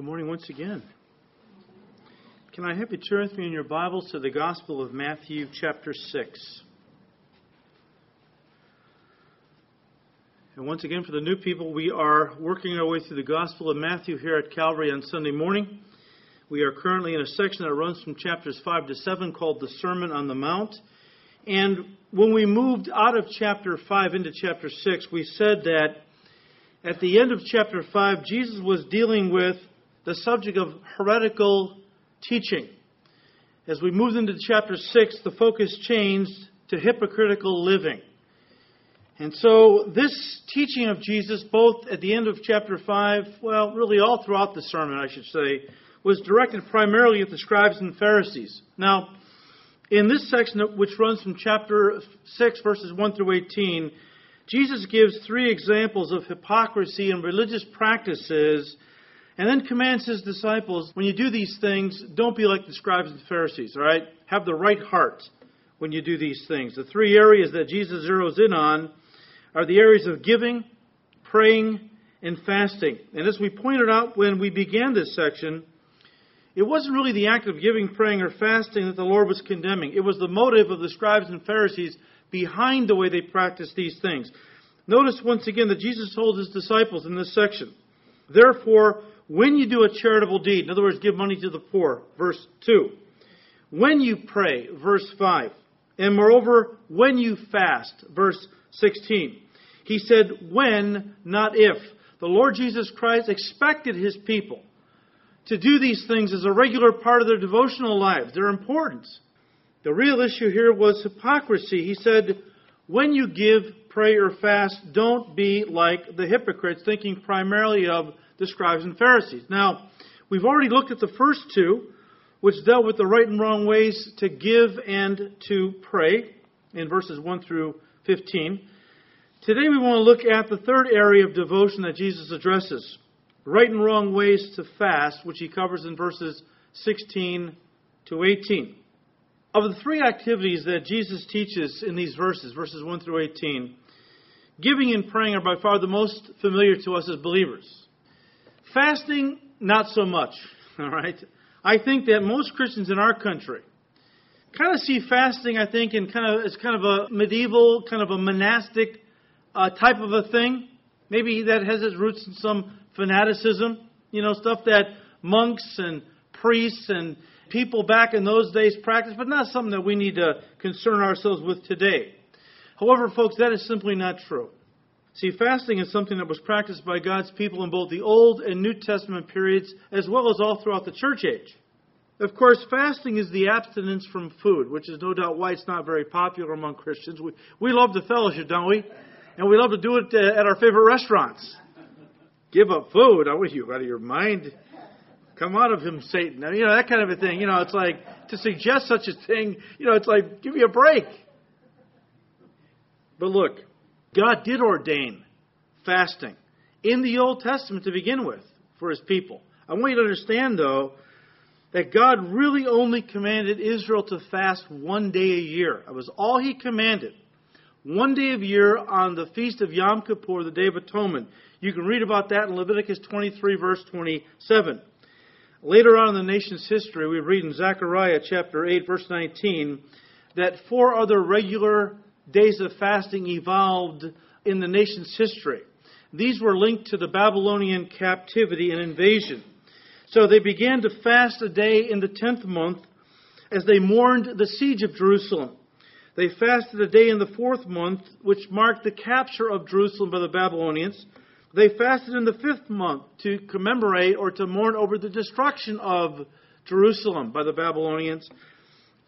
Good morning once again. Can I have you turn with me in your Bibles to the Gospel of Matthew, chapter 6? And once again, for the new people, we are working our way through the Gospel of Matthew here at Calvary on Sunday morning. We are currently in a section that runs from chapters 5 to 7 called the Sermon on the Mount. And when we moved out of chapter 5 into chapter 6, we said that at the end of chapter 5, Jesus was dealing with the subject of heretical teaching. As we moved into chapter 6, the focus changed to hypocritical living. And so, this teaching of Jesus, both at the end of chapter 5, well, really all throughout the sermon, I should say, was directed primarily at the scribes and Pharisees. Now, in this section, which runs from chapter 6, verses 1 through 18, Jesus gives three examples of hypocrisy and religious practices and then commands his disciples when you do these things, don't be like the scribes and Pharisees, all right? Have the right heart when you do these things. The three areas that Jesus zeroes in on are the areas of giving, praying, and fasting. And as we pointed out when we began this section, it wasn't really the act of giving, praying, or fasting that the Lord was condemning. It was the motive of the scribes and Pharisees behind the way they practiced these things. Notice once again that Jesus told his disciples in this section, Therefore, when you do a charitable deed, in other words, give money to the poor, verse 2. When you pray, verse 5. And moreover, when you fast, verse 16. He said, when, not if. The Lord Jesus Christ expected his people to do these things as a regular part of their devotional lives. They're important. The real issue here was hypocrisy. He said, when you give, pray, or fast, don't be like the hypocrites, thinking primarily of the scribes and Pharisees. Now, we've already looked at the first two, which dealt with the right and wrong ways to give and to pray in verses 1 through 15. Today we want to look at the third area of devotion that Jesus addresses right and wrong ways to fast, which he covers in verses 16 to 18. Of the three activities that Jesus teaches in these verses, verses 1 through 18, giving and praying are by far the most familiar to us as believers. Fasting, not so much. All right? I think that most Christians in our country kind of see fasting, I think, in kind of as kind of a medieval, kind of a monastic uh, type of a thing. Maybe that has its roots in some fanaticism, you know, stuff that monks and priests and people back in those days practiced, but not something that we need to concern ourselves with today. However, folks, that is simply not true. See, fasting is something that was practiced by God's people in both the Old and New Testament periods, as well as all throughout the church age. Of course, fasting is the abstinence from food, which is no doubt why it's not very popular among Christians. We, we love the fellowship, don't we? And we love to do it uh, at our favorite restaurants. Give up food? Are you out of your mind? Come out of him, Satan. You know, that kind of a thing. You know, it's like to suggest such a thing, you know, it's like, give me a break. But look, God did ordain fasting in the Old Testament to begin with for his people. I want you to understand, though, that God really only commanded Israel to fast one day a year. That was all he commanded. One day of year on the feast of Yom Kippur, the Day of Atonement. You can read about that in Leviticus 23, verse 27. Later on in the nation's history, we read in Zechariah chapter 8, verse 19, that four other regular days of fasting evolved in the nation's history. These were linked to the Babylonian captivity and invasion. So they began to fast a day in the tenth month as they mourned the siege of Jerusalem. They fasted a day in the fourth month, which marked the capture of Jerusalem by the Babylonians. They fasted in the fifth month to commemorate or to mourn over the destruction of Jerusalem by the Babylonians.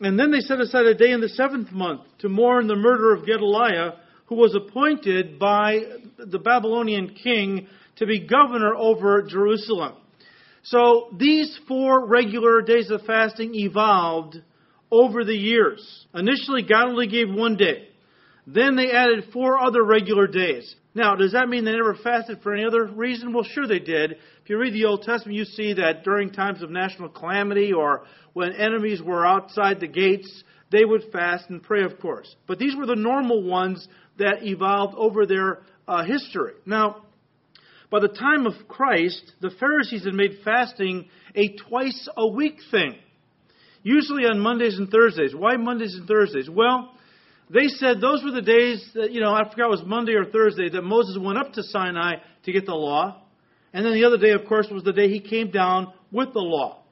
And then they set aside a day in the seventh month to mourn the murder of Gedaliah, who was appointed by the Babylonian king to be governor over Jerusalem. So these four regular days of fasting evolved over the years. Initially, God only gave one day. Then they added four other regular days. Now, does that mean they never fasted for any other reason? Well, sure they did. If you read the Old Testament, you see that during times of national calamity or when enemies were outside the gates, they would fast and pray, of course. But these were the normal ones that evolved over their uh, history. Now, By the time of Christ, the Pharisees had made fasting a twice a week thing, usually on Mondays and Thursdays. Why Mondays and Thursdays? Well, they said those were the days that, you know, I forgot it was Monday or Thursday that Moses went up to Sinai to get the law. And then the other day, of course, was the day he came down with the law.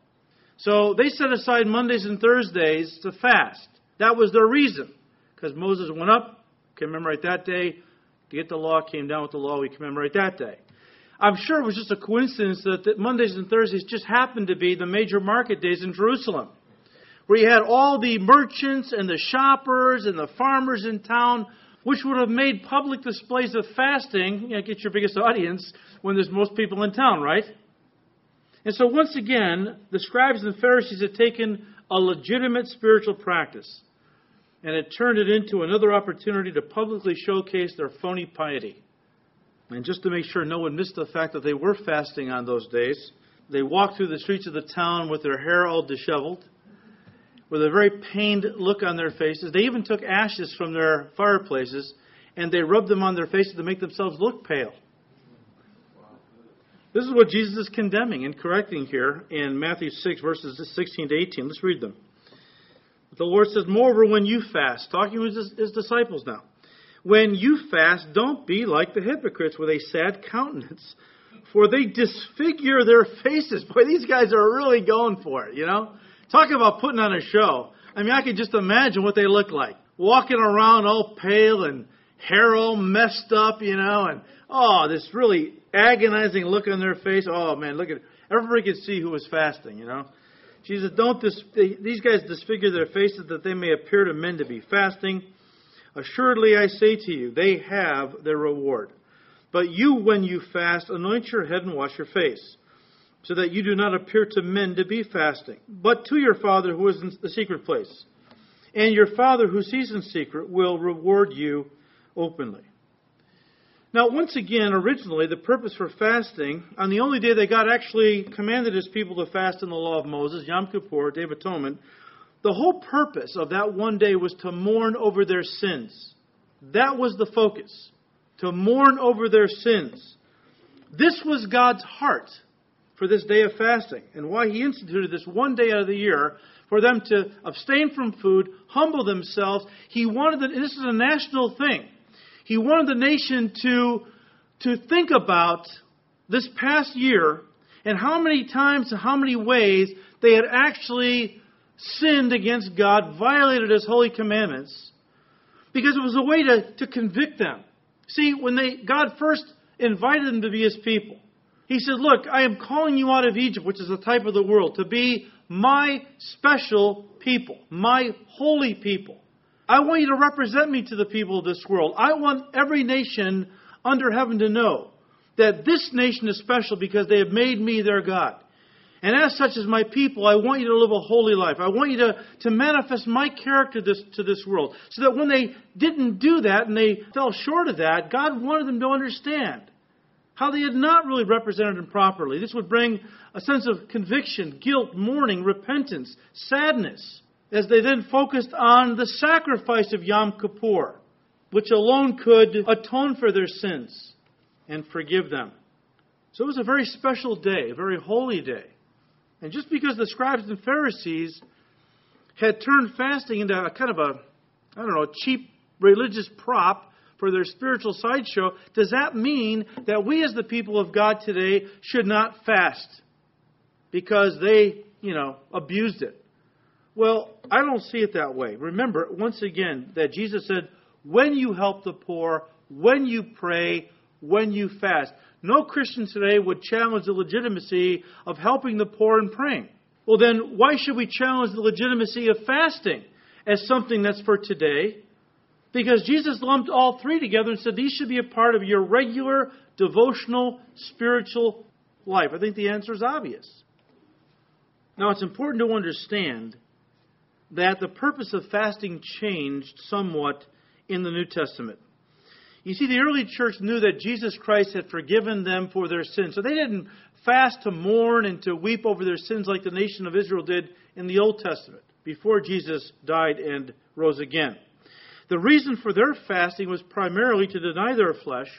So they set aside Mondays and Thursdays to fast. That was their reason. Because Moses went up, commemorate that day, to get the law, came down with the law, we commemorate that day. I'm sure it was just a coincidence that, Mondays and Thursdays just happened to be the major market days in Jerusalem where you had all the merchants and the shoppers and the farmers in town, which would have made public displays of fasting, you know, get your biggest audience when there's most people in town, right? And so once again, the scribes and the Pharisees had taken a legitimate spiritual practice and had turned it into another opportunity to publicly showcase their phony piety. And just to make sure no one missed the fact that they were fasting on those days, they walked through the streets of the town with their hair all disheveled with a very pained look on their faces. They even took ashes from their fireplaces and they rubbed them on their faces to make themselves look pale. This is what Jesus is condemning and correcting here in Matthew 6, verses 16 to 18. Let's read them. The Lord says, Moreover, when you fast, talking with his, disciples now, when you fast, don't be like the hypocrites with a sad countenance, for they disfigure their faces. Boy, these guys are really going for it, you know? Talk about putting on a show. I mean, I could just imagine what they look like. Walking around all pale and hair all messed up, you know, and oh, this really agonizing look on their face. Oh man, look at it. Everybody could see who was fasting, you know. Jesus, don't dis- these guys disfigure their faces that they may appear to men to be fasting. Assuredly, I say to you, they have their reward. But you, when you fast, anoint your head and wash your face so that you do not appear to men to be fasting, but to your Father who is in the secret place. And your Father who sees in secret will reward you openly. Now, once again, originally, the purpose for fasting, on the only day that God actually commanded his people to fast in the law of Moses, Yom Kippur, Day of Atonement, the whole purpose of that one day was to mourn over their sins. That was the focus, to mourn over their sins. This was God's heart for this day of fasting and why he instituted this one day out of the year for them to abstain from food, humble themselves. He wanted this is a national thing. He wanted the nation to, to think about this past year and how many times and how many ways they had actually sinned against God, violated His holy commandments, because it was a way to, to convict them. See, when they, God first invited them to be His people, he said, Look, I am calling you out of Egypt, which is the type of the world, to be my special people, my holy people. I want you to represent me to the people of this world. I want every nation under heaven to know that this nation is special because they have made me their God. And as such as my people, I want you to live a holy life. I want you to, to manifest my character this, to this world. So that when they didn't do that and they fell short of that, God wanted them to understand how they had not really represented him properly. This would bring a sense of conviction, guilt, mourning, repentance, sadness, as they then focused on the sacrifice of Yom Kippur, which alone could atone for their sins and forgive them. So it was a very special day, a very holy day. And just because the scribes and Pharisees had turned fasting into a kind of a, I don't know, cheap religious prop, for their spiritual sideshow, does that mean that we as the people of God today should not fast because they, you know, abused it? Well, I don't see it that way. Remember, once again, that Jesus said, when you help the poor, when you pray, when you fast. No Christian today would challenge the legitimacy of helping the poor and praying. Well, then, why should we challenge the legitimacy of fasting as something that's for today because Jesus lumped all three together and said these should be a part of your regular devotional spiritual life. I think the answer is obvious. Now, it's important to understand that the purpose of fasting changed somewhat in the New Testament. You see, the early church knew that Jesus Christ had forgiven them for their sins. So they didn't fast to mourn and to weep over their sins like the nation of Israel did in the Old Testament before Jesus died and rose again. The reason for their fasting was primarily to deny their flesh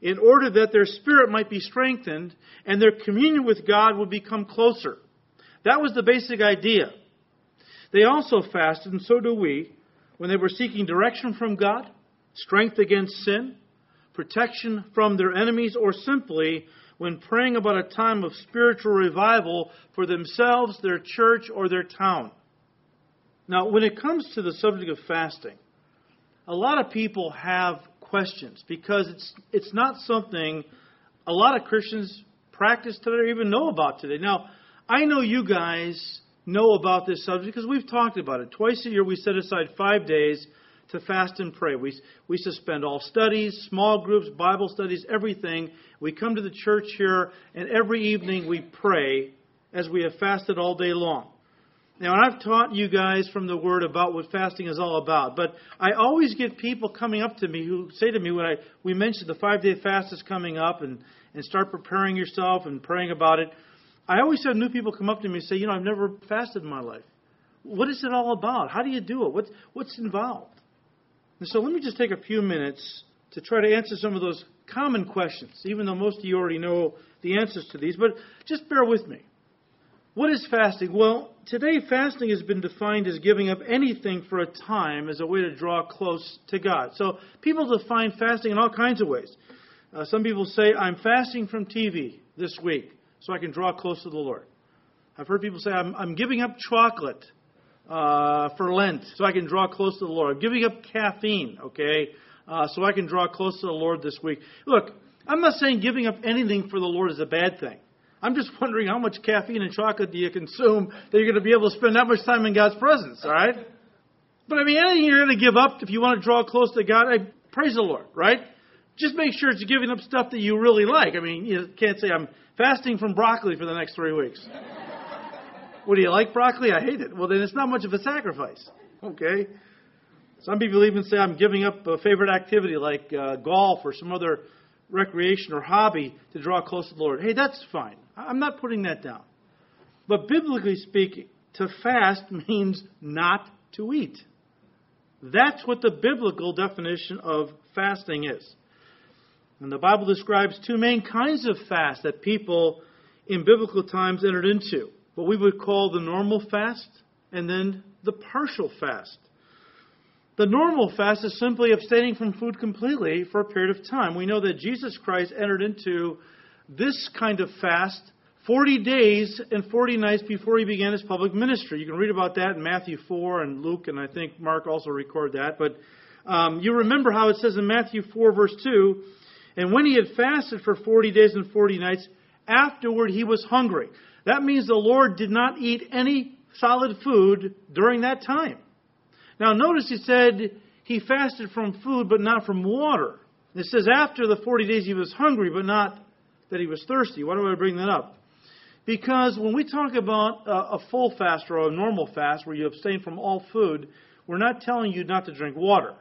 in order that their spirit might be strengthened and their communion with God would become closer. That was the basic idea. They also fasted, and so do we, when they were seeking direction from God, strength against sin, protection from their enemies, or simply when praying about a time of spiritual revival for themselves, their church, or their town. Now, when it comes to the subject of fasting, a lot of people have questions because it's it's not something a lot of Christians practice today or even know about today. Now, I know you guys know about this subject because we've talked about it. Twice a year we set aside five days to fast and pray. We, we suspend all studies, small groups, Bible studies, everything. We come to the church here, and every evening we pray as we have fasted all day long. Now, I've taught you guys from the Word about what fasting is all about, but I always get people coming up to me who say to me when I we mention the five day fast is coming up and, and start preparing yourself and praying about it. I always have new people come up to me and say, you know, I've never fasted in my life. What is it all about? How do you do it? What, what's involved? And so let me just take a few minutes to try to answer some of those common questions, even though most of you already know the answers to these, but just bear with me. What is fasting? Well, today fasting has been defined as giving up anything for a time as a way to draw close to God. So people define fasting in all kinds of ways. Uh, some people say, I'm fasting from TV this week so I can draw close to the Lord. I've heard people say, I'm, I'm giving up chocolate uh, for Lent so I can draw close to the Lord. I'm giving up caffeine, okay, uh, so I can draw close to the Lord this week. Look, I'm not saying giving up anything for the Lord is a bad thing. I'm just wondering how much caffeine and chocolate do you consume that you're going to be able to spend that much time in God's presence, all right? But I mean, anything you're going to give up if you want to draw close to God, I praise the Lord, right? Just make sure it's giving up stuff that you really like. I mean, you can't say I'm fasting from broccoli for the next three weeks. what do you like broccoli? I hate it. Well, then it's not much of a sacrifice, okay? Some people even say I'm giving up a favorite activity like uh, golf or some other recreation or hobby to draw close to the Lord. Hey, that's fine. I'm not putting that down. But biblically speaking, to fast means not to eat. That's what the biblical definition of fasting is. And the Bible describes two main kinds of fast that people in biblical times entered into what we would call the normal fast and then the partial fast. The normal fast is simply abstaining from food completely for a period of time. We know that Jesus Christ entered into this kind of fast 40 days and 40 nights before he began his public ministry. You can read about that in Matthew 4 and Luke, and I think Mark also record that. But um, you remember how it says in Matthew 4, verse 2 And when he had fasted for 40 days and 40 nights, afterward he was hungry. That means the Lord did not eat any solid food during that time. Now, notice he said he fasted from food, but not from water. It says after the 40 days he was hungry, but not that he was thirsty. Why do I bring that up? Because when we talk about a full fast or a normal fast where you abstain from all food, we're not telling you not to drink water.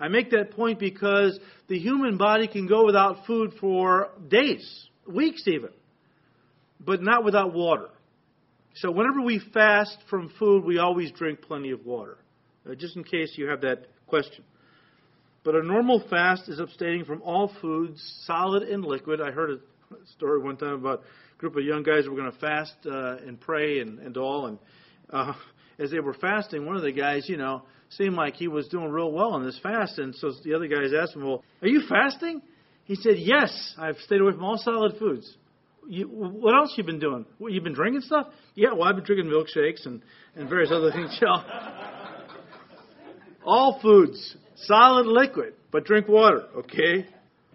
I make that point because the human body can go without food for days, weeks even, but not without water. So whenever we fast from food, we always drink plenty of water uh, just in case you have that question. But a normal fast is abstaining from all foods, solid and liquid. I heard a story one time about a group of young guys who were going to fast uh, and pray and, and all. And uh, as they were fasting, one of the guys, you know, seemed like he was doing real well on this fast. And so the other guys asked him, Well, are you fasting? He said, Yes, I've stayed away from all solid foods. You, what else you been doing? What, you been drinking stuff? Yeah, well, I've been drinking milkshakes and, and various other things. You all foods, solid liquid, but drink water, okay?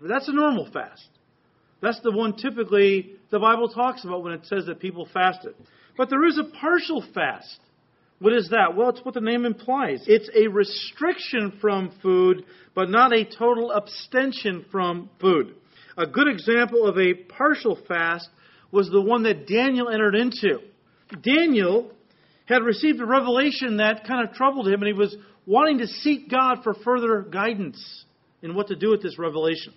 That's a normal fast. That's the one typically the Bible talks about when it says that people fasted. But there is a partial fast. What is that? Well, it's what the name implies. It's a restriction from food, but not a total abstention from food. A good example of a partial fast was the one that Daniel entered into. Daniel had received a revelation that kind of troubled him, and he was wanting to seek God for further guidance in what to do with this revelation.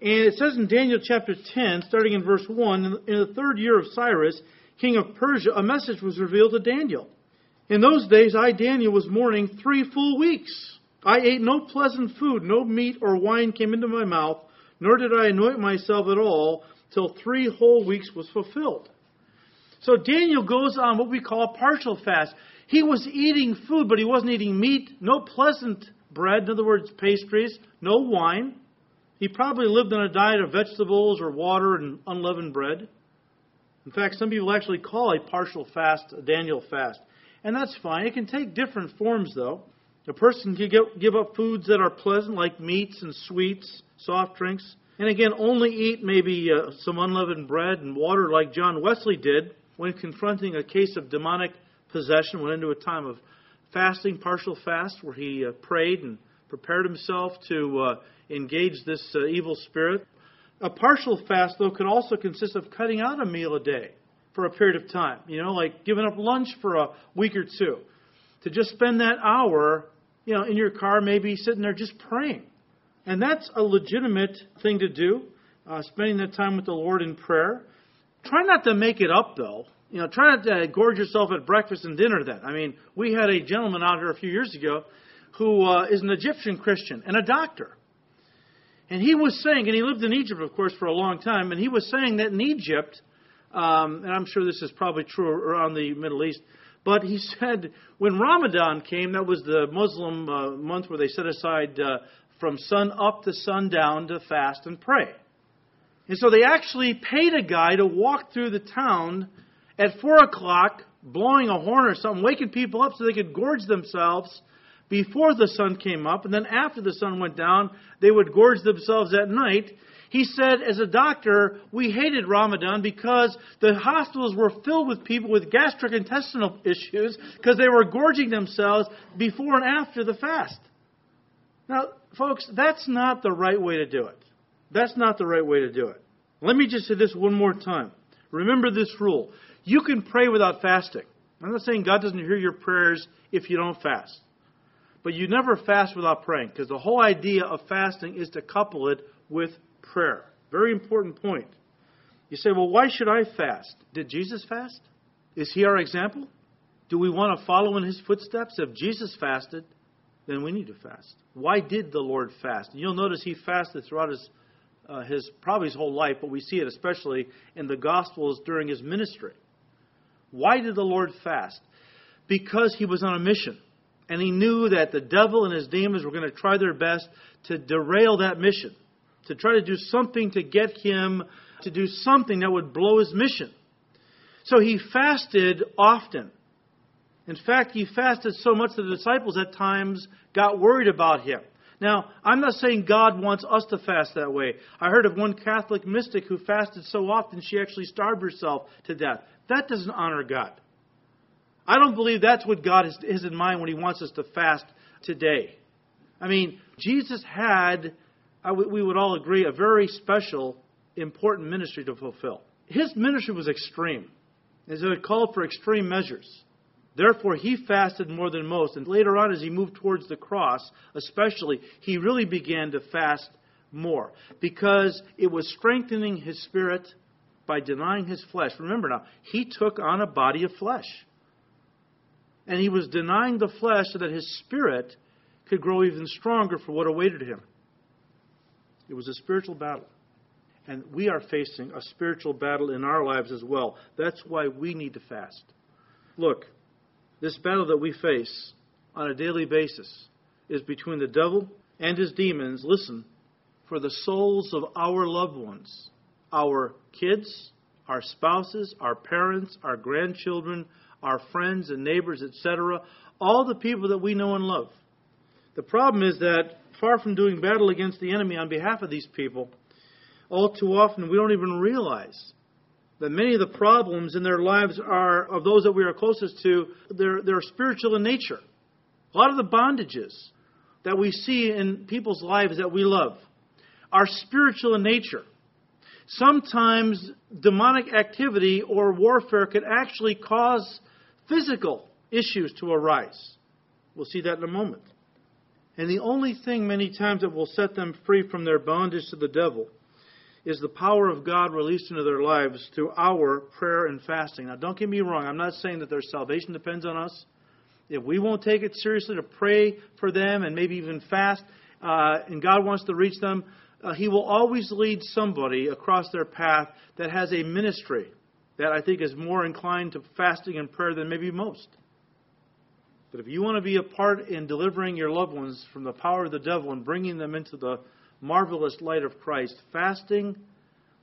And it says in Daniel chapter 10, starting in verse 1, in the third year of Cyrus, king of Persia, a message was revealed to Daniel. In those days, I, Daniel, was mourning three full weeks. I ate no pleasant food, no meat or wine came into my mouth, nor did I anoint myself at all till three whole weeks was fulfilled. So Daniel goes on what we call a partial fast. He was eating food, but he wasn't eating meat, no pleasant bread, in other words, pastries, no wine. He probably lived on a diet of vegetables or water and unleavened bread. In fact, some people actually call a partial fast a Daniel fast. And that's fine. It can take different forms, though. A person can give up foods that are pleasant, like meats and sweets, soft drinks. And again, only eat maybe uh, some unleavened bread and water, like John Wesley did when confronting a case of demonic possession, went into a time of fasting, partial fast, where he uh, prayed and prepared himself to uh, engage this uh, evil spirit. A partial fast, though, could also consist of cutting out a meal a day for a period of time. You know, like giving up lunch for a week or two. To just spend that hour, you know, in your car, maybe sitting there just praying. And that's a legitimate thing to do, uh, spending that time with the Lord in prayer. Try not to make it up, though. You know, try not to gorge yourself at breakfast and dinner then. I mean, we had a gentleman out here a few years ago who uh, is an Egyptian Christian and a doctor. And he was saying, and he lived in Egypt, of course, for a long time, and he was saying that in Egypt, um, and I'm sure this is probably true around the Middle East, but he said when Ramadan came, that was the Muslim uh, month where they set aside uh, from sun up to sundown to fast and pray. And so they actually paid a guy to walk through the town at 4 o'clock, blowing a horn or something, waking people up so they could gorge themselves before the sun came up. And then after the sun went down, they would gorge themselves at night. He said, as a doctor, we hated Ramadan because the hospitals were filled with people with gastrointestinal issues because they were gorging themselves before and after the fast. Now, folks, that's not the right way to do it. That's not the right way to do it. Let me just say this one more time. Remember this rule. You can pray without fasting. I'm not saying God doesn't hear your prayers if you don't fast. But you never fast without praying because the whole idea of fasting is to couple it with prayer. Very important point. You say, well, why should I fast? Did Jesus fast? Is he our example? Do we want to follow in his footsteps? If Jesus fasted, then we need to fast. Why did the Lord fast? And you'll notice he fasted throughout his, uh, his probably his whole life, but we see it especially in the Gospels during his ministry. Why did the Lord fast? Because he was on a mission. And he knew that the devil and his demons were going to try their best to derail that mission, to try to do something to get him to do something that would blow his mission. So he fasted often. In fact, he fasted so much that the disciples at times got worried about him. Now, I'm not saying God wants us to fast that way. I heard of one Catholic mystic who fasted so often she actually starved herself to death. That doesn't honor God. I don't believe that's what God is in mind when He wants us to fast today. I mean, Jesus had, we would all agree, a very special, important ministry to fulfill. His ministry was extreme, as it called for extreme measures. Therefore, he fasted more than most. And later on, as he moved towards the cross, especially, he really began to fast more because it was strengthening his spirit by denying his flesh. Remember now, he took on a body of flesh. And he was denying the flesh so that his spirit could grow even stronger for what awaited him. It was a spiritual battle. And we are facing a spiritual battle in our lives as well. That's why we need to fast. Look, this battle that we face on a daily basis is between the devil and his demons, listen, for the souls of our loved ones, our kids, our spouses, our parents, our grandchildren, our friends and neighbors, etc., all the people that we know and love. The problem is that far from doing battle against the enemy on behalf of these people, all too often we don't even realize that many of the problems in their lives are of those that we are closest to, they're, they're spiritual in nature. A lot of the bondages that we see in people's lives that we love are spiritual in nature. Sometimes demonic activity or warfare can actually cause physical issues to arise. We'll see that in a moment. And the only thing many times that will set them free from their bondage to the devil is the power of God released into their lives through our prayer and fasting. Now, don't get me wrong. I'm not saying that their salvation depends on us. If we won't take it seriously to pray for them and maybe even fast, uh, and God wants to reach them, uh, He will always lead somebody across their path that has a ministry that I think is more inclined to fasting and prayer than maybe most. But if you want to be a part in delivering your loved ones from the power of the devil and bringing them into the marvelous light of Christ, fasting,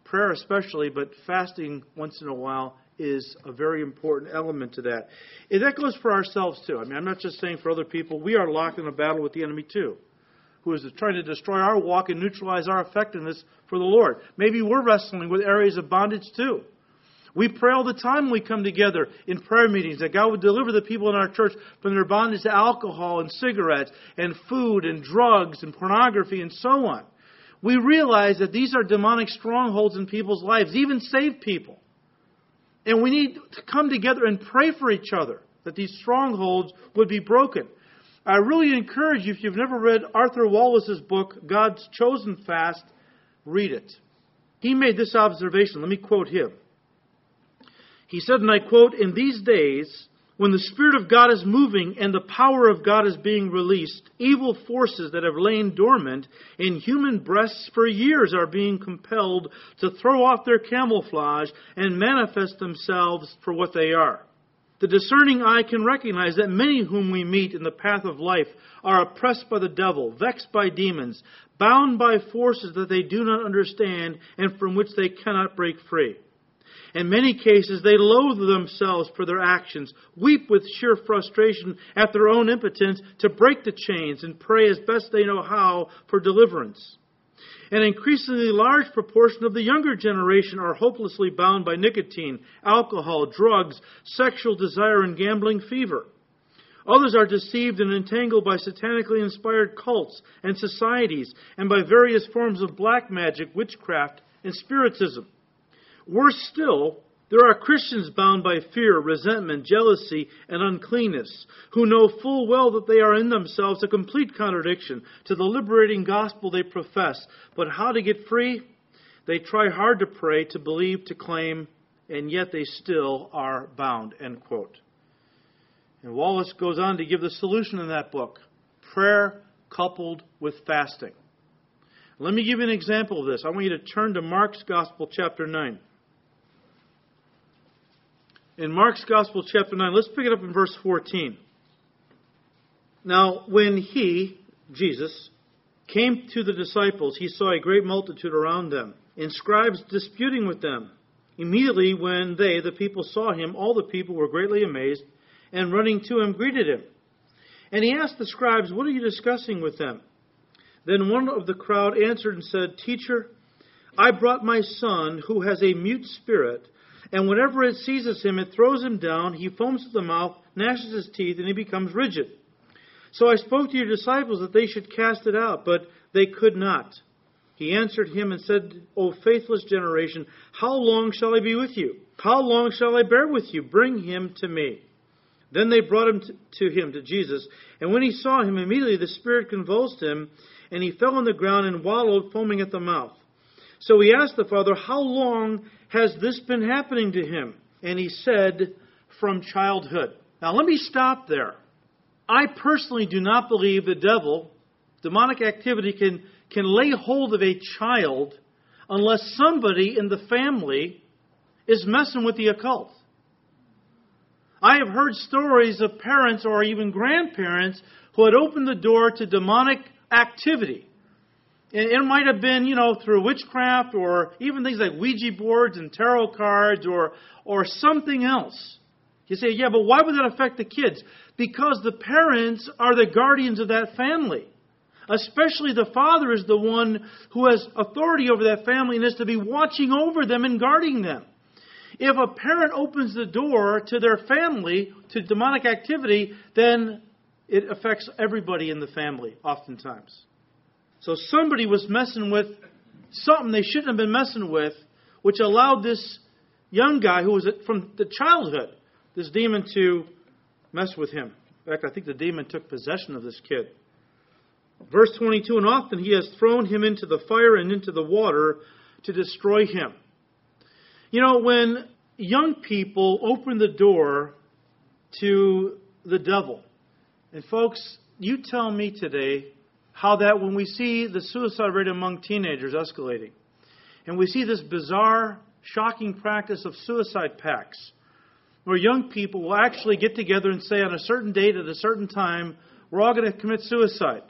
prayer especially, but fasting once in a while is a very important element to that. And that goes for ourselves too. I mean, I'm not just saying for other people. We are locked in a battle with the enemy too, who is trying to destroy our walk and neutralize our effectiveness for the Lord. Maybe we're wrestling with areas of bondage too. We pray all the time when we come together in prayer meetings that God would deliver the people in our church from their bondage to alcohol and cigarettes and food and drugs and pornography and so on. We realize that these are demonic strongholds in people's lives, even saved people. And we need to come together and pray for each other that these strongholds would be broken. I really encourage you, if you've never read Arthur Wallis's book, God's Chosen Fast, read it. He made this observation. Let me quote him. He said, and I quote, In these days, when the Spirit of God is moving and the power of God is being released, evil forces that have lain dormant in human breasts for years are being compelled to throw off their camouflage and manifest themselves for what they are. The discerning eye can recognize that many whom we meet in the path of life are oppressed by the devil, vexed by demons, bound by forces that they do not understand and from which they cannot break free. In many cases, they loathe themselves for their actions, weep with sheer frustration at their own impotence to break the chains, and pray as best they know how for deliverance. An increasingly large proportion of the younger generation are hopelessly bound by nicotine, alcohol, drugs, sexual desire, and gambling fever. Others are deceived and entangled by satanically inspired cults and societies and by various forms of black magic, witchcraft, and spiritism. Worse still, there are Christians bound by fear, resentment, jealousy, and uncleanness, who know full well that they are in themselves a complete contradiction to the liberating gospel they profess. But how to get free? They try hard to pray, to believe, to claim, and yet they still are bound. End quote. And Wallis goes on to give the solution in that book prayer coupled with fasting. Let me give you an example of this. I want you to turn to Mark's Gospel, chapter 9 in Mark's Gospel, chapter 9. Let's pick it up in verse 14. Now, when he, Jesus, came to the disciples, he saw a great multitude around them, and scribes disputing with them. Immediately, when they, the people, saw him, all the people were greatly amazed, and running to him, greeted him. And he asked the scribes, What are you discussing with them? Then one of the crowd answered and said, Teacher, I brought my son, who has a mute spirit and whenever it seizes him, it throws him down. He foams at the mouth, gnashes his teeth, and he becomes rigid. So I spoke to your disciples that they should cast it out, but they could not. He answered him and said, O faithless generation, how long shall I be with you? How long shall I bear with you? Bring him to me. Then they brought him to him, to Jesus. And when he saw him, immediately the Spirit convulsed him, and he fell on the ground and wallowed, foaming at the mouth. So he asked the father, How long has this been happening to him? And he said, From childhood. Now let me stop there. I personally do not believe the devil, demonic activity, can, can lay hold of a child unless somebody in the family is messing with the occult. I have heard stories of parents or even grandparents who had opened the door to demonic activity. It might have been, you know, through witchcraft or even things like Ouija boards and tarot cards or, or something else. You say, yeah, but why would that affect the kids? Because the parents are the guardians of that family. Especially the father is the one who has authority over that family and is to be watching over them and guarding them. If a parent opens the door to their family to demonic activity, then it affects everybody in the family, oftentimes. So somebody was messing with something they shouldn't have been messing with, which allowed this young guy who was from the childhood, this demon to mess with him. In fact, I think the demon took possession of this kid. Verse 22 And often he has thrown him into the fire and into the water to destroy him. You know, when young people open the door to the devil, and folks, you tell me today how that when we see the suicide rate among teenagers escalating, and we see this bizarre, shocking practice of suicide pacts, where young people will actually get together and say on a certain date at a certain time, we're all going to commit suicide.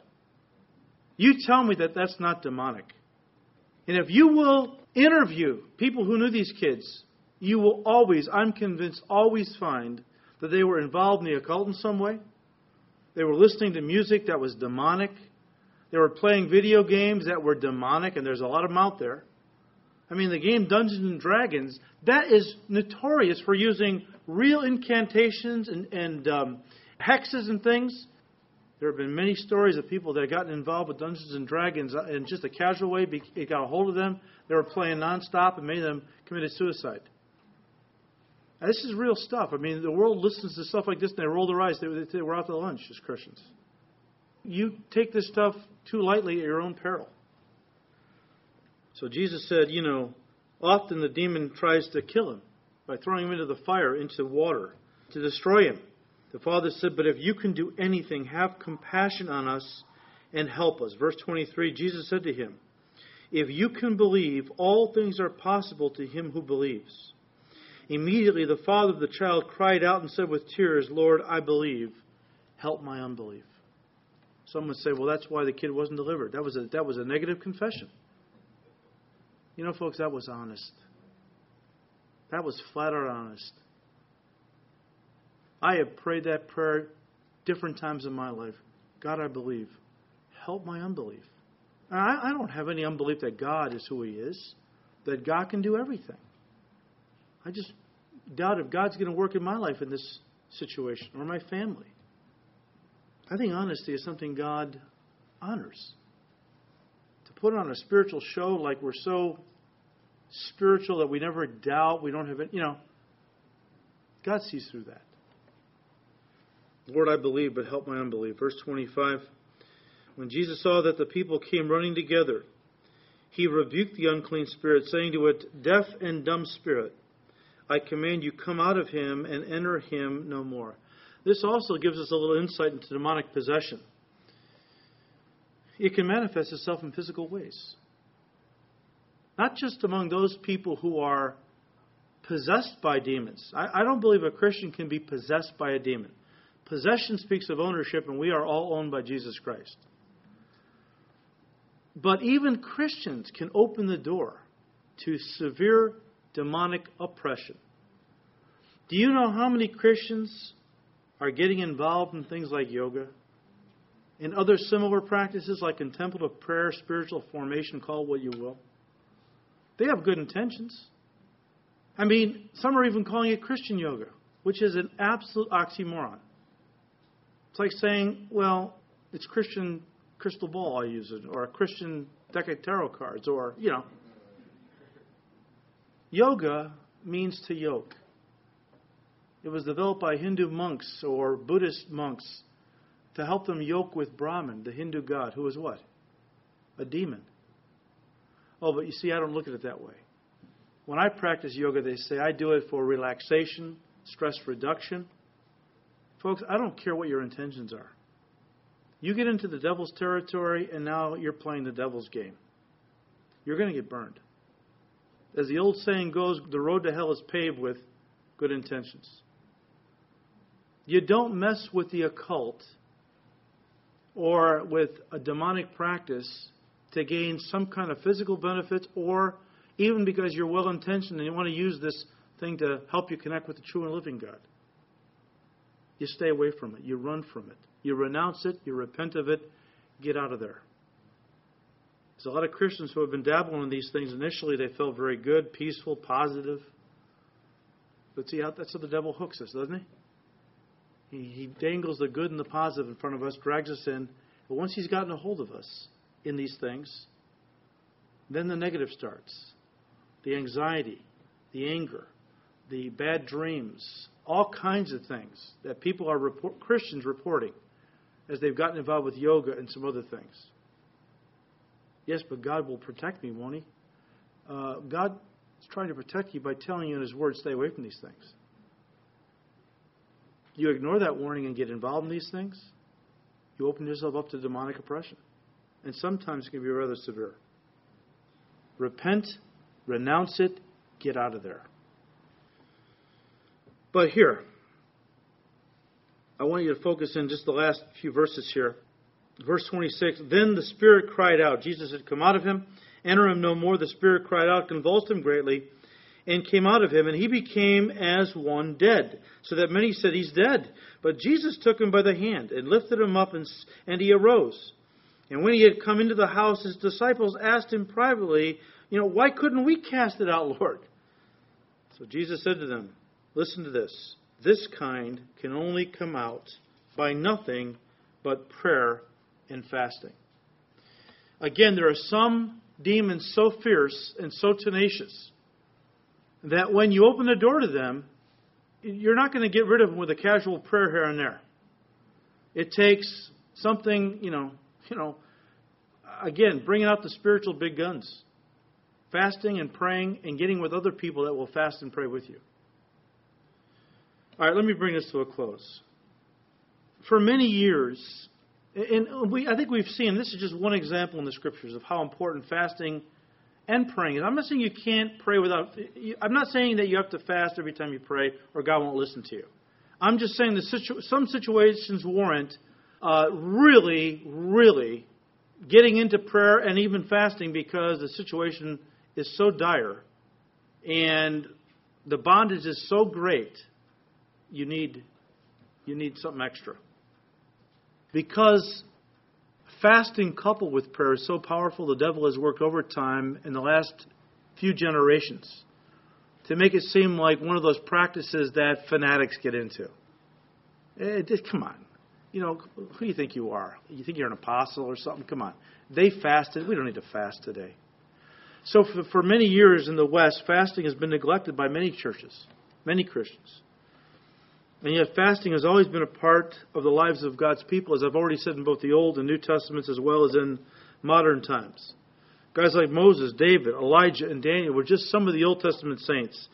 You tell me that that's not demonic. And if you will interview people who knew these kids, you will always, I'm convinced, always find that they were involved in the occult in some way. They were listening to music that was demonic. They were playing video games that were demonic, and there's a lot of them out there. I mean, the game Dungeons and Dragons, that is notorious for using real incantations and, and um, hexes and things. There have been many stories of people that have gotten involved with Dungeons and Dragons in just a casual way. It got a hold of them. They were playing nonstop, and many of them committed suicide. Now, this is real stuff. I mean, the world listens to stuff like this, and they roll their eyes. They, they, we're out to lunch as Christians. You take this stuff too lightly at your own peril. So Jesus said, you know, often the demon tries to kill him by throwing him into the fire, into the water, to destroy him. The Father said, But if you can do anything, have compassion on us and help us. Verse 23 Jesus said to him, If you can believe, all things are possible to him who believes. Immediately the father of the child cried out and said with tears, Lord, I believe. Help my unbelief. Some would say, well, that's why the kid wasn't delivered. That was a, that was a negative confession. You know, folks, that was honest. That was flat out honest. I have prayed that prayer different times in my life. God, I believe. Help my unbelief. I, I don't have any unbelief that God is who He is, that God can do everything. I just doubt if God's going to work in my life in this situation or my family. I think honesty is something God honors. To put on a spiritual show like we're so spiritual that we never doubt, we don't have it, you know, God sees through that. Lord, I believe, but help my unbelief. Verse 25. When Jesus saw that the people came running together, he rebuked the unclean spirit, saying to it, Deaf and dumb spirit, I command you, come out of him and enter him no more. This also gives us a little insight into demonic possession. It can manifest itself in physical ways. Not just among those people who are possessed by demons. I, I don't believe a Christian can be possessed by a demon. Possession speaks of ownership, and we are all owned by Jesus Christ. But even Christians can open the door to severe demonic oppression. Do you know how many Christians are getting involved in things like yoga and other similar practices like contemplative prayer, spiritual formation, call what you will? They have good intentions. I mean, some are even calling it Christian yoga, which is an absolute oxymoron. It's like saying, well, it's Christian crystal ball I use it, or a Christian deck of tarot cards, or, you know. Yoga means to yoke. It was developed by Hindu monks or Buddhist monks to help them yoke with Brahman, the Hindu god, who was what? A demon. Oh, but you see, I don't look at it that way. When I practice yoga, they say I do it for relaxation, stress reduction. Folks, I don't care what your intentions are. You get into the devil's territory, and now you're playing the devil's game. You're going to get burned. As the old saying goes, the road to hell is paved with good intentions. You don't mess with the occult or with a demonic practice to gain some kind of physical benefits or even because you're well intentioned and you want to use this thing to help you connect with the true and living God. You stay away from it. You run from it. You renounce it. You repent of it. Get out of there. There's a lot of Christians who have been dabbling in these things. Initially, they felt very good, peaceful, positive. But see, how that's how the devil hooks us, doesn't he? He? He dangles the good and the positive in front of us, drags us in. But once he's gotten a hold of us in these things, then the negative starts the anxiety, the anger, the bad dreams, all kinds of things that people are report, Christians reporting as they've gotten involved with yoga and some other things. Yes, but God will protect me, won't He? Uh, God is trying to protect you by telling you in His Word, stay away from these things. You ignore that warning and get involved in these things, you open yourself up to demonic oppression. and sometimes it can be rather severe. Repent, renounce it, get out of there. But here, I want you to focus in just the last few verses here. Verse 26 Then the Spirit cried out. Jesus had come out of him. Enter him no more. The Spirit cried out, convulsed him greatly, and came out of him, and he became as one dead, so that many said, He's dead. But Jesus took him by the hand and lifted him up, and, and he arose. And when he had come into the house, his disciples asked him privately, You know, why couldn't we cast it out, Lord? So Jesus said to them, Listen to this. This kind can only come out by nothing but prayer and fasting. Again, there are some demons so fierce and so tenacious that when you open the door to them, you're not going to get rid of them with a casual prayer here and there. It takes something, you know, you know, again, bringing out the spiritual big guns. Fasting and praying and getting with other people that will fast and pray with you. All right, let me bring this to a close. For many years, and we, I think we've seen this is just one example in the scriptures of how important fasting and praying. I'm not saying you can't pray without. I'm not saying that you have to fast every time you pray or God won't listen to you. I'm just saying that situ, some situations warrant uh, really, really getting into prayer and even fasting because the situation is so dire and the bondage is so great you need you need something extra. Because fasting coupled with prayer is so powerful, the devil has worked overtime in the last few generations to make it seem like one of those practices that fanatics get into. Eh, it, it, come on. You know, who do you think you are? You think you're an apostle or something? Come on. They fasted. We don't need to fast today. So, for, for many years in the West, fasting has been neglected by many churches, many Christians. And yet, fasting has always been a part of the lives of God's people, as I've already said in both the Old and New Testaments, as well as in modern times. Guys like Moses, David, Elijah, and Daniel were just some of the Old Testament saints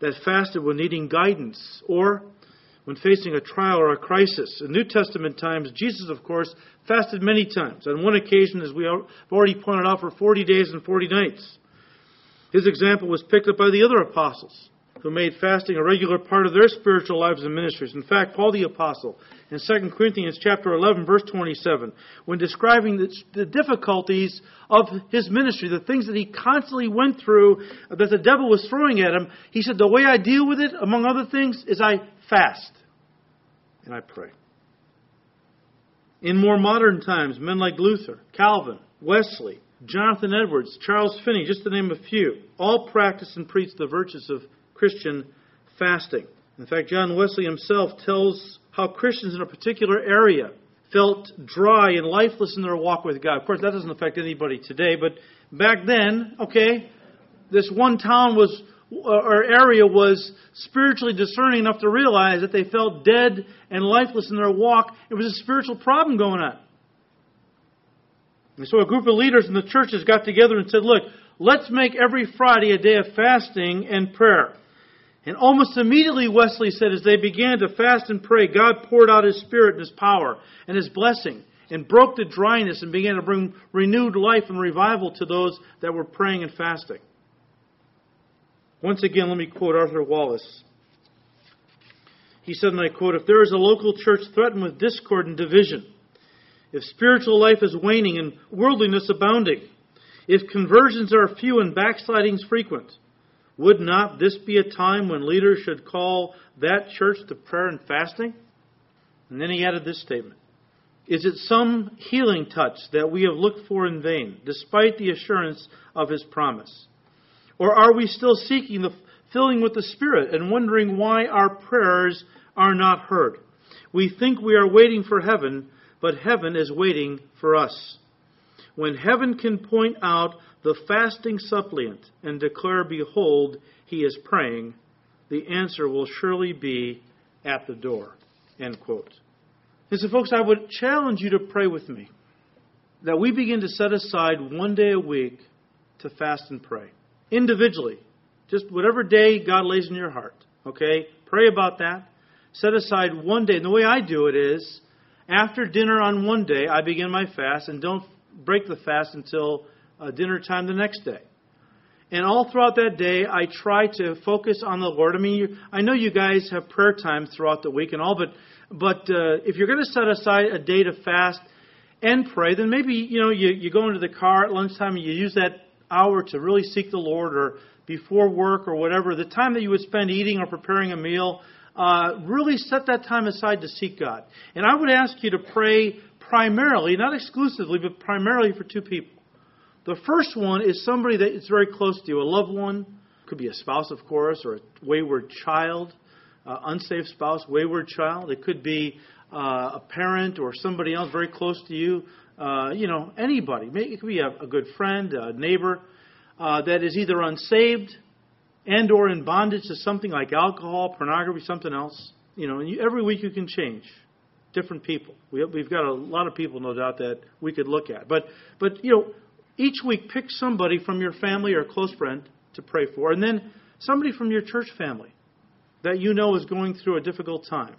that fasted when needing guidance or when facing a trial or a crisis. In New Testament times, Jesus, of course, fasted many times. On one occasion, as we have already pointed out, for 40 days and 40 nights. His example was picked up by the other apostles who made fasting a regular part of their spiritual lives and ministries. In fact, Paul the apostle in 2 Corinthians chapter 11 verse 27, when describing the, the difficulties of his ministry, the things that he constantly went through that the devil was throwing at him, he said, "The way I deal with it, among other things, is I fast and I pray." In more modern times, men like Luther, Calvin, Wesley, Jonathan Edwards, Charles Finney, just to name a few, all practiced and preached the virtues of Christian fasting. In fact, John Wesley himself tells how Christians in a particular area felt dry and lifeless in their walk with God. Of course, that doesn't affect anybody today, but back then, okay, this one town was uh, or area was spiritually discerning enough to realize that they felt dead and lifeless in their walk. It was a spiritual problem going on. And so a group of leaders in the churches got together and said, look, let's make every Friday a day of fasting and prayer. And almost immediately, Wesley said, as they began to fast and pray, God poured out His Spirit and His power and His blessing and broke the dryness and began to bring renewed life and revival to those that were praying and fasting. Once again, let me quote Arthur Wallis. He said, and I quote, If there is a local church threatened with discord and division, if spiritual life is waning and worldliness abounding, if conversions are few and backslidings frequent, would not this be a time when leaders should call that church to prayer and fasting? And then he added this statement Is it some healing touch that we have looked for in vain, despite the assurance of his promise? Or are we still seeking the filling with the Spirit and wondering why our prayers are not heard? We think we are waiting for heaven, but heaven is waiting for us. When heaven can point out the fasting suppliant and declare, Behold, he is praying, the answer will surely be at the door. End quote. And so, folks, I would challenge you to pray with me that we begin to set aside one day a week to fast and pray. Individually. Just whatever day God lays in your heart. Okay? Pray about that. Set aside one day. And the way I do it is after dinner on one day, I begin my fast and don't break the fast until uh, dinner time the next day. And all throughout that day, I try to focus on the Lord. I mean, you, I know you guys have prayer time throughout the week and all, but but uh, if you're going to set aside a day to fast and pray, then maybe you know you, you go into the car at lunchtime and you use that hour to really seek the Lord, or before work or whatever, the time that you would spend eating or preparing a meal, uh, really set that time aside to seek God. And I would ask you to pray primarily, not exclusively, but primarily for two people. The first one is somebody that is very close to you, a loved one, could be a spouse, of course, or a wayward child, uh, unsafe spouse, wayward child. It could be uh, a parent or somebody else very close to you. Uh, you know, anybody. It could be a, a good friend, a neighbor uh, that is either unsaved and or in bondage to something like alcohol, pornography, something else. You know, and you, every week you can change different people. We, we've got a lot of people, no doubt, that we could look at. But, but you know, each week pick somebody from your family or close friend to pray for, and then somebody from your church family that you know is going through a difficult time.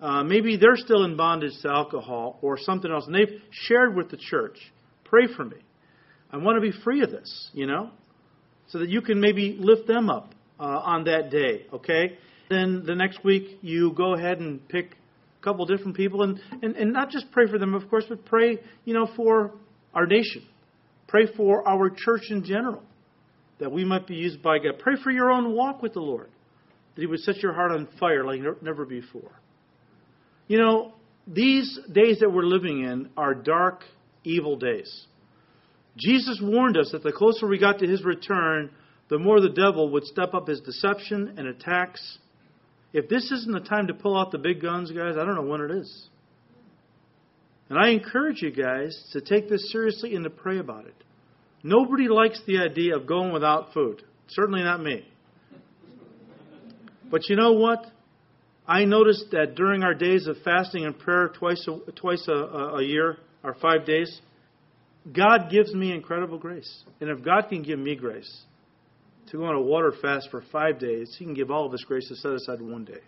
Uh, maybe they're still in bondage to alcohol or something else, and they've shared with the church. Pray for me. I want to be free of this, you know, so that you can maybe lift them up uh, on that day, okay? Then the next week you go ahead and pick a couple different people and, and, and not just pray for them, of course, but pray, you know, for our nation. Pray for our church in general, that we might be used by God. Pray for your own walk with the Lord, that He would set your heart on fire like never before. You know, these days that we're living in are dark, evil days. Jesus warned us that the closer we got to his return, the more the devil would step up his deception and attacks. If this isn't the time to pull out the big guns, guys, I don't know when it is. And I encourage you guys to take this seriously and to pray about it. Nobody likes the idea of going without food. Certainly not me. But you know what? I noticed that during our days of fasting and prayer twice a, twice a, a year, our five days, God gives me incredible grace. And if God can give me grace to go on a water fast for five days, He can give all of us grace to set aside one day.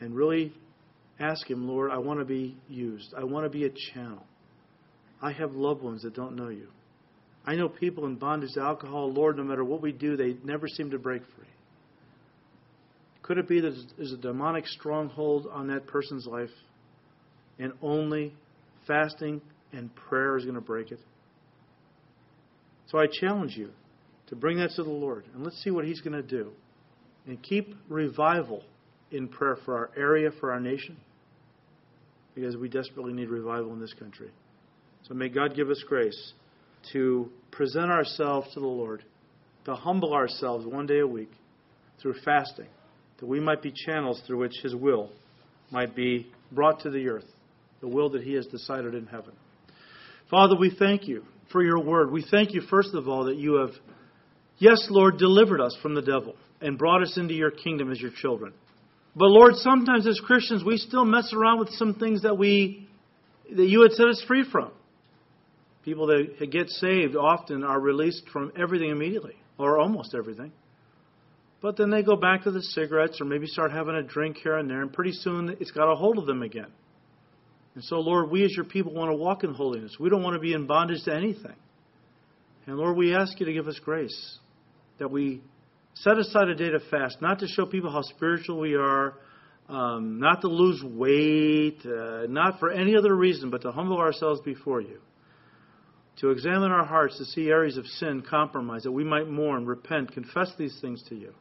And really ask Him, Lord, I want to be used. I want to be a channel. I have loved ones that don't know you. I know people in bondage to alcohol. Lord, no matter what we do, they never seem to break free. Could it be that there's a demonic stronghold on that person's life and only fasting and prayer is going to break it. So I challenge you to bring that to the Lord and let's see what He's going to do. And keep revival in prayer for our area, for our nation, because we desperately need revival in this country. So may God give us grace to present ourselves to the Lord, to humble ourselves one day a week through fasting, that we might be channels through which His will might be brought to the earth, the will that He has decided in heaven. Father, we thank you for your word. We thank you, first of all, that you have, yes, Lord, delivered us from the devil and brought us into your kingdom as your children. But Lord, sometimes as Christians, we still mess around with some things that we, that you had set us free from. People that get saved often are released from everything immediately, or almost everything. But then they go back to the cigarettes or maybe start having a drink here and there, and pretty soon it's got a hold of them again. And so, Lord, we as your people want to walk in holiness. We don't want to be in bondage to anything. And Lord, we ask you to give us grace that we set aside a day to fast, not to show people how spiritual we are, um, not to lose weight, uh, not for any other reason, but to humble ourselves before you. To examine our hearts to see areas of sin, compromise, that we might mourn, repent, confess these things to you.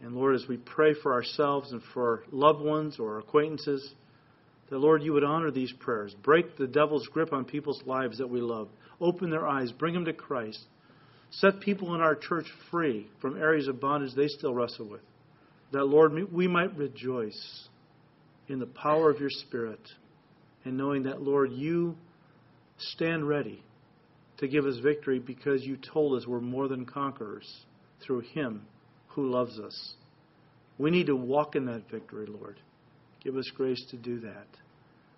And Lord, as we pray for ourselves and for loved ones or acquaintances, that, Lord, you would honor these prayers. Break the devil's grip on people's lives that we love. Open their eyes. Bring them to Christ. Set people in our church free from areas of bondage they still wrestle with. That, Lord, we might rejoice in the power of your Spirit and knowing that, Lord, you stand ready to give us victory because you told us we're more than conquerors through him who loves us. We need to walk in that victory, Lord. Give us grace to do that.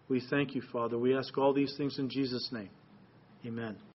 We thank you, Father. We ask all these things in Jesus' name. Amen.